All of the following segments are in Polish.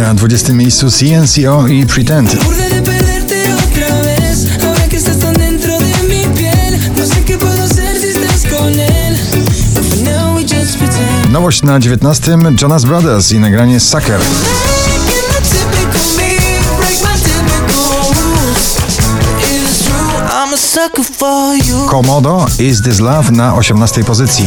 Na 20 miejscu CNCO i Pretend. No pretend. Nowość na 19 Jonas Brothers i nagranie Sucker. Komodo Is This Love na 18 pozycji.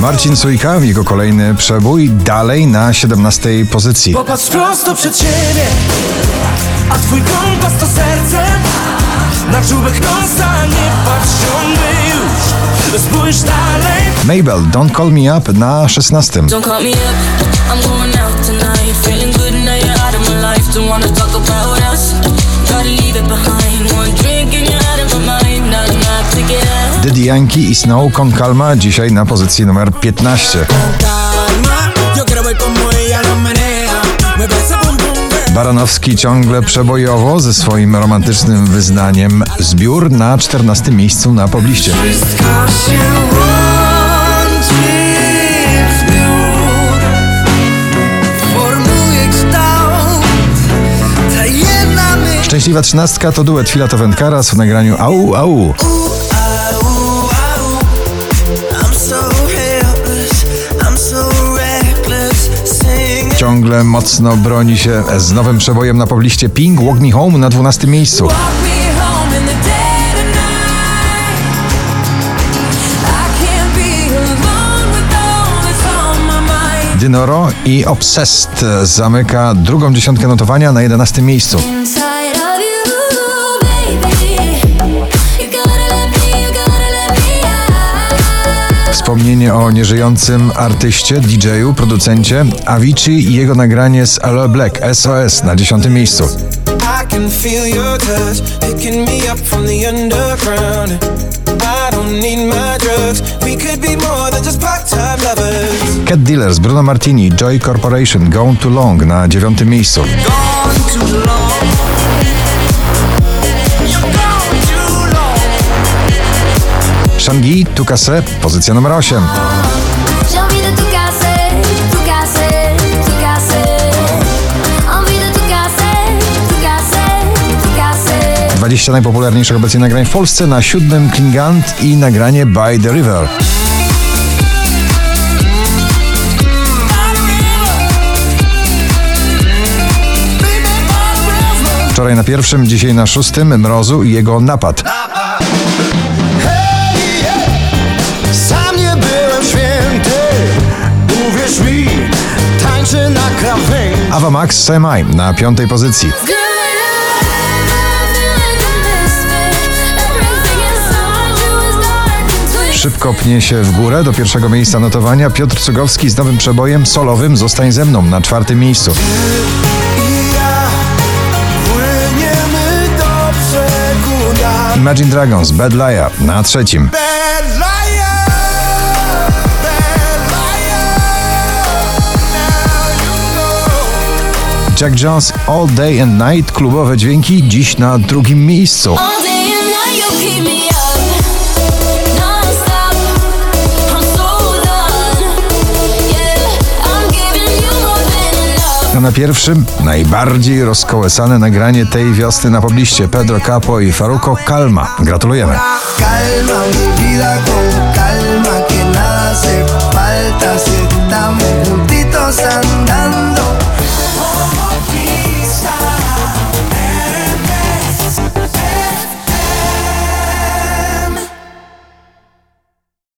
Marcin Sujka, jego kolejny przebój, dalej na 17 pozycji. Popatrz prosto przed siebie, a twój kompas to serce. Na czubek nosa nie patrz ciągle już. Spójrz dalej. Mabel, Don't Call Me Up na 16. Don't call me up, I'm going Yankee i Snow Con Calma dzisiaj na pozycji numer 15. Calma, yo quiero ver como ella lo menea. Mueve ese pum pum, girl. Baranowski ciągle przebojowo ze swoim romantycznym wyznaniem zbiór na 14 miejscu na pobliście. Szczęśliwa trzynastka to duet Fila Towenkaras w nagraniu Au Au. Ciągle mocno broni się z nowym przebojem na pobliście Pink Walk Me Home na 12 miejscu. Dynoro i Obsessed zamyka drugą dziesiątkę notowania na 11 miejscu. Wspomnienie o nieżyjącym artyście, DJ-u, producencie Avicii i jego nagranie z Aloe Black SOS na 10 miejscu. Cat Dealers, Bruno Martini, Joy Corporation, Gone Too Long na 9 miejscu. Casa, tu casa, tu casa. 20 najpopularniejszych obecnie nagrań w Polsce, na siódmym Klingant i nagranie By the River. Wczoraj na pierwszym, dzisiaj na szóstym Mrozu i jego napad. Ava Max Semi na piątej pozycji. Szybko pnie się w górę do pierwszego miejsca notowania Piotr Cugowski z nowym przebojem solowym Zostań ze mną na czwartym miejscu. Imagine Dragons Bad Liar na trzecim. Jack Jones All Day and Night klubowe dźwięki dziś na drugim miejscu. Na pierwszym najbardziej rozkołesane nagranie tej wiosny na pobliście Pedro Capo i Faruko Kalma. Gratulujemy.